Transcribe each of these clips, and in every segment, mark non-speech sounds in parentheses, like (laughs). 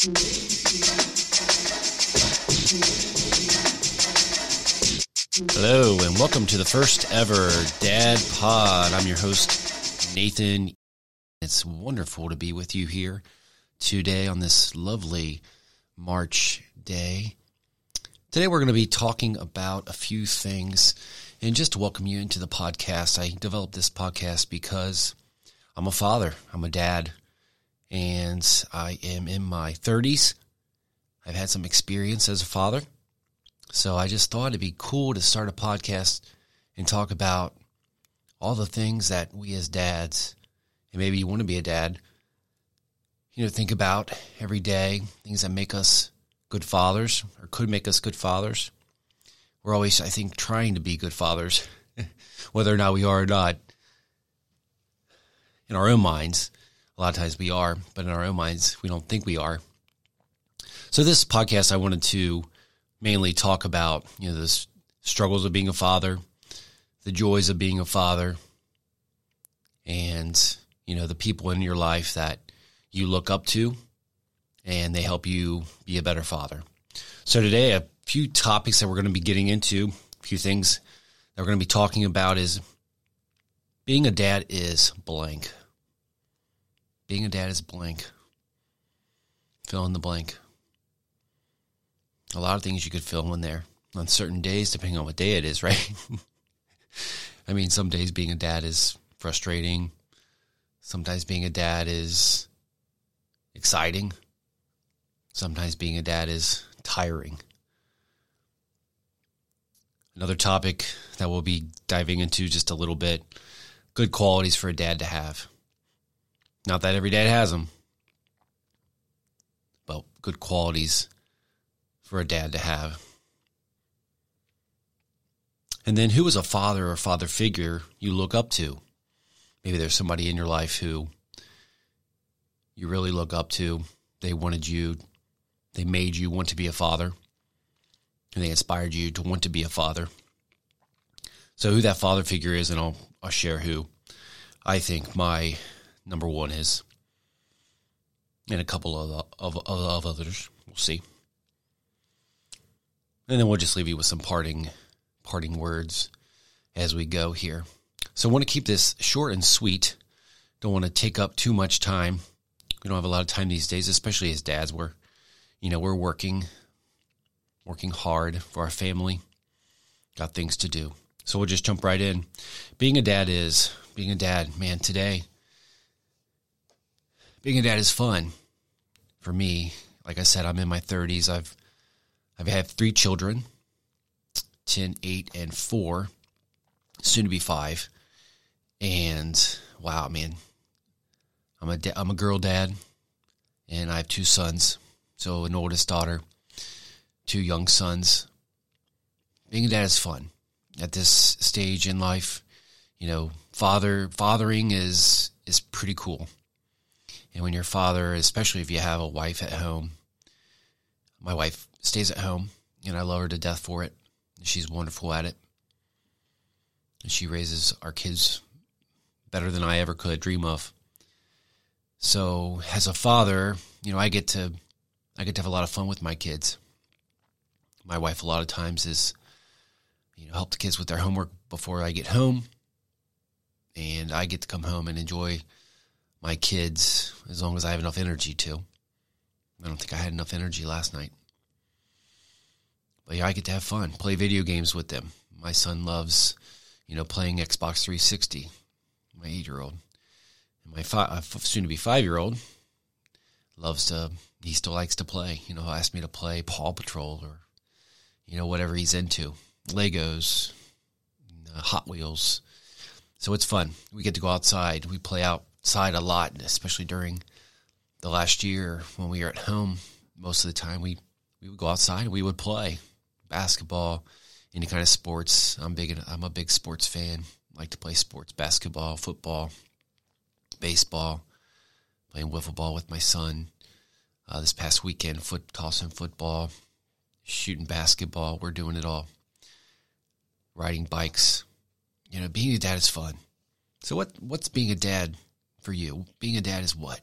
Hello, and welcome to the first ever Dad Pod. I'm your host, Nathan. It's wonderful to be with you here today on this lovely March day. Today, we're going to be talking about a few things. And just to welcome you into the podcast, I developed this podcast because I'm a father, I'm a dad, and I am in my 30s. I've had some experience as a father. So I just thought it'd be cool to start a podcast and talk about all the things that we as dads, and maybe you want to be a dad, you know, think about every day, things that make us good fathers or could make us good fathers. We're always, I think, trying to be good fathers, (laughs) whether or not we are or not. In our own minds, a lot of times we are, but in our own minds, we don't think we are. So this podcast, I wanted to mainly talk about you know the struggles of being a father, the joys of being a father, and you know the people in your life that you look up to, and they help you be a better father. So today, a few topics that we're going to be getting into, a few things that we're going to be talking about is being a dad is blank. Being a dad is blank. Fill in the blank a lot of things you could fill in there on certain days, depending on what day it is, right? (laughs) I mean, some days being a dad is frustrating. Sometimes being a dad is exciting. Sometimes being a dad is tiring. Another topic that we'll be diving into just a little bit good qualities for a dad to have. Not that every dad has them, but good qualities for a dad to have. And then who is a father or father figure you look up to? Maybe there's somebody in your life who you really look up to. They wanted you, they made you want to be a father, and they inspired you to want to be a father. So, who that father figure is, and I'll, I'll share who I think my number one is, and a couple of, of, of others. We'll see. And then we'll just leave you with some parting parting words as we go here. So I want to keep this short and sweet. Don't want to take up too much time. We don't have a lot of time these days, especially as dads. We're, you know, we're working, working hard for our family. Got things to do. So we'll just jump right in. Being a dad is being a dad, man. Today, being a dad is fun for me. Like I said, I'm in my 30s. I've I have had three children 10, 8, and 4, soon to be 5. And wow, man, I'm a, I'm a girl dad, and I have two sons. So, an oldest daughter, two young sons. Being a dad is fun at this stage in life. You know, father fathering is is pretty cool. And when you're father, especially if you have a wife at home, my wife stays at home, and I love her to death for it. She's wonderful at it. And she raises our kids better than I ever could dream of. So, as a father, you know, I get to I get to have a lot of fun with my kids. My wife a lot of times is you know, help the kids with their homework before I get home. And I get to come home and enjoy my kids as long as I have enough energy to. I don't think I had enough energy last night. But yeah, I get to have fun, play video games with them. My son loves, you know, playing Xbox 360. My eight year old, and my five, soon to be five year old loves to. He still likes to play. You know, he'll ask me to play Paw Patrol or, you know, whatever he's into. Legos, uh, Hot Wheels. So it's fun. We get to go outside. We play outside a lot, especially during the last year when we were at home. Most of the time, we we would go outside and we would play basketball, any kind of sports. I'm big. I'm a big sports fan. I like to play sports: basketball, football, baseball. Playing wiffle ball with my son. Uh, this past weekend, foot tossing football, shooting basketball. We're doing it all. Riding bikes. You know, being a dad is fun. So what? What's being a dad for you? Being a dad is what?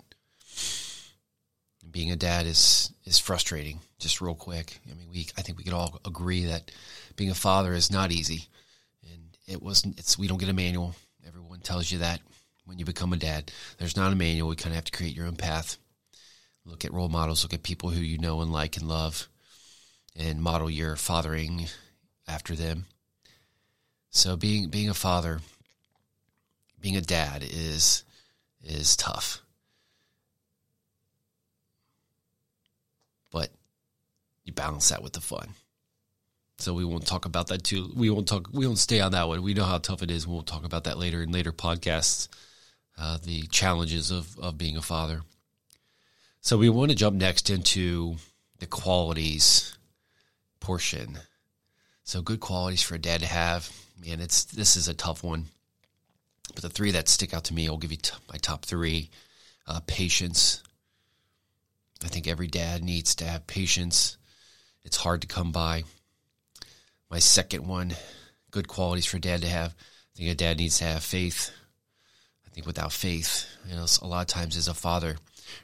being a dad is is frustrating. Just real quick, I mean, we I think we could all agree that being a father is not easy, and it wasn't. It's we don't get a manual. Everyone tells you that when you become a dad, there's not a manual. We kind of have to create your own path. Look at role models. Look at people who you know and like and love, and model your fathering after them. So being being a father, being a dad is is tough. But you balance that with the fun. So we won't talk about that too. We won't talk. We won't stay on that one. We know how tough it is. We'll talk about that later in later podcasts. Uh, the challenges of of being a father. So we want to jump next into the qualities portion. So good qualities for a dad to have. Man, it's this is a tough one. But the three that stick out to me, I'll give you t- my top three. Uh, patience. I think every dad needs to have patience. It's hard to come by. My second one, good qualities for dad to have. I think a dad needs to have faith. I think without faith, you know, a lot of times as a father,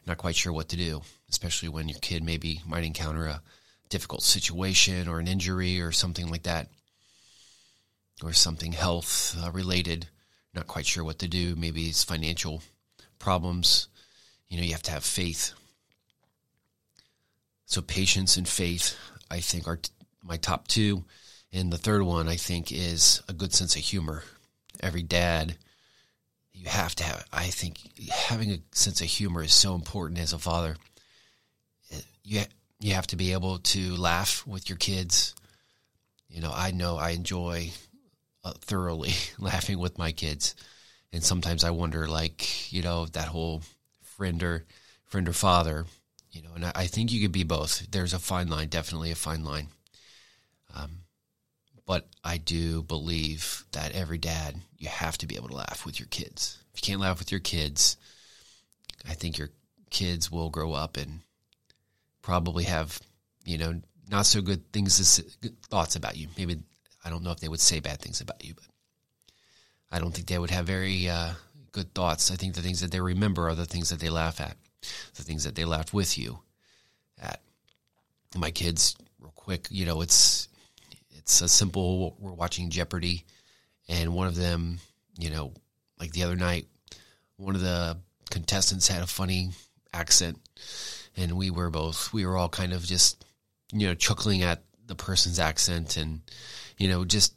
not quite sure what to do, especially when your kid maybe might encounter a difficult situation or an injury or something like that, or something health uh, related. Not quite sure what to do. Maybe it's financial problems. You know, you have to have faith. So patience and faith, I think, are t- my top two. And the third one, I think, is a good sense of humor. Every dad you have to have. I think having a sense of humor is so important as a father. You you have to be able to laugh with your kids. You know, I know I enjoy thoroughly (laughs) laughing with my kids, and sometimes I wonder, like you know, that whole friend or friend or father. You know, and I, I think you could be both. There's a fine line, definitely a fine line. Um, but I do believe that every dad, you have to be able to laugh with your kids. If you can't laugh with your kids, I think your kids will grow up and probably have, you know, not so good things, thoughts about you. Maybe I don't know if they would say bad things about you, but I don't think they would have very uh, good thoughts. I think the things that they remember are the things that they laugh at, the things that they laughed with you at. My kids, real quick, you know, it's it's a simple. We're watching Jeopardy, and one of them, you know, like the other night, one of the contestants had a funny accent, and we were both we were all kind of just you know chuckling at the person's accent and you know just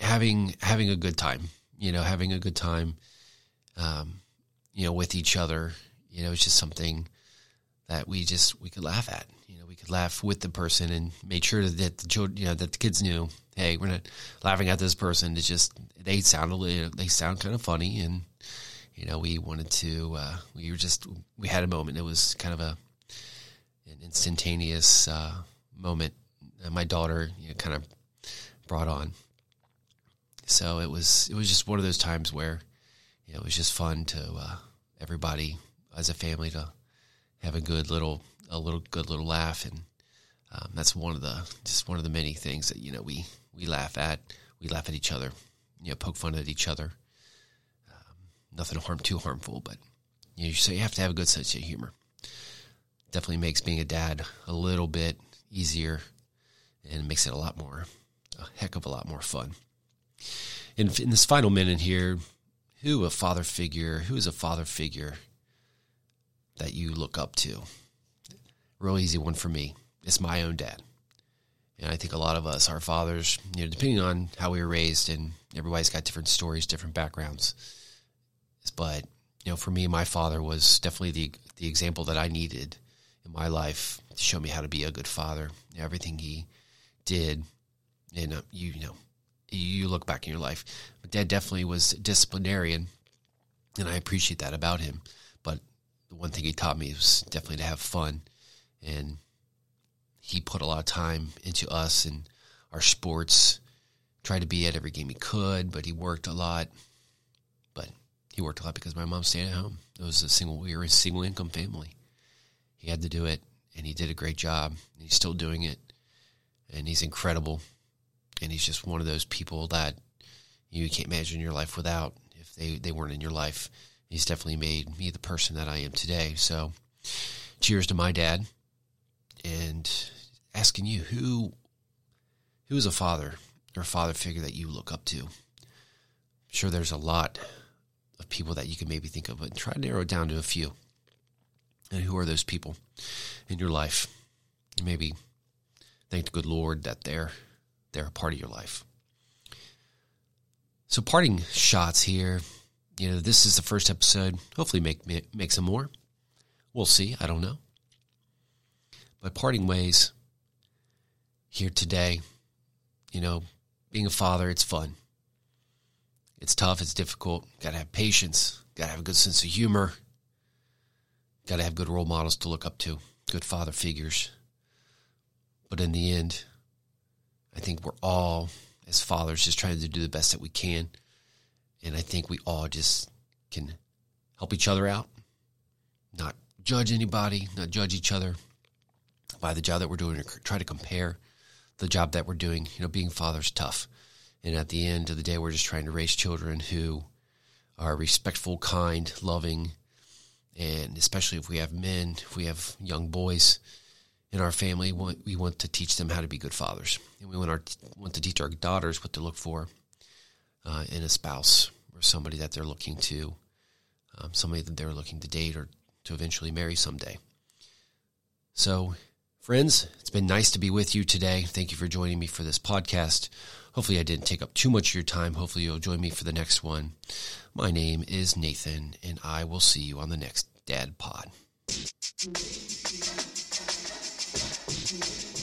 having having a good time you know having a good time um, you know with each other. You know it's just something that we just we could laugh at. You know we could laugh with the person and made sure that the children you know that the kids knew hey we're not laughing at this person. It's just they sound a little, they sound kind of funny and you know we wanted to uh, we were just we had a moment. It was kind of a an instantaneous uh, moment. That my daughter you know, kind of brought on. So it was it was just one of those times where you know, it was just fun to uh, everybody as a family to have a good little a little good little laugh. And um, that's one of the just one of the many things that you know we we laugh at. We laugh at each other you know poke fun at each other. Um, nothing harm too harmful but you know so you have to have a good sense of humor. Definitely makes being a dad a little bit easier and makes it a lot more a heck of a lot more fun in, in this final minute here who a father figure who is a father figure that you look up to? Real easy one for me. It's my own dad. And I think a lot of us, our fathers, you know, depending on how we were raised, and everybody's got different stories, different backgrounds. But you know, for me, my father was definitely the the example that I needed in my life to show me how to be a good father. Everything he did, and uh, you, you know, you look back in your life. Dad definitely was disciplinarian, and I appreciate that about him But the one thing he taught me was definitely to have fun. And he put a lot of time into us and our sports. Tried to be at every game he could, but he worked a lot. But he worked a lot because my mom stayed at home. It was a single we were a single income family. He had to do it and he did a great job. He's still doing it. And he's incredible. And he's just one of those people that you can't imagine your life without if they, they weren't in your life he's definitely made me the person that I am today. So cheers to my dad and asking you who who is a father or a father figure that you look up to. I'm sure there's a lot of people that you can maybe think of, but try to narrow it down to a few. And who are those people in your life? Maybe thank the good Lord that they're they're a part of your life. So parting shots here. You know, this is the first episode. Hopefully make make some more. We'll see. I don't know. But parting ways here today, you know, being a father, it's fun. It's tough, it's difficult. Got to have patience, got to have a good sense of humor. Got to have good role models to look up to, good father figures. But in the end, think we're all, as fathers, just trying to do the best that we can. And I think we all just can help each other out, not judge anybody, not judge each other by the job that we're doing, or try to compare the job that we're doing. You know, being father's tough. And at the end of the day, we're just trying to raise children who are respectful, kind, loving, and especially if we have men, if we have young boys in our family, we want to teach them how to be good fathers, and we want our want to teach our daughters what to look for uh, in a spouse or somebody that they're looking to, um, somebody that they're looking to date or to eventually marry someday. So, friends, it's been nice to be with you today. Thank you for joining me for this podcast. Hopefully, I didn't take up too much of your time. Hopefully, you'll join me for the next one. My name is Nathan, and I will see you on the next Dad Pod. Thank you.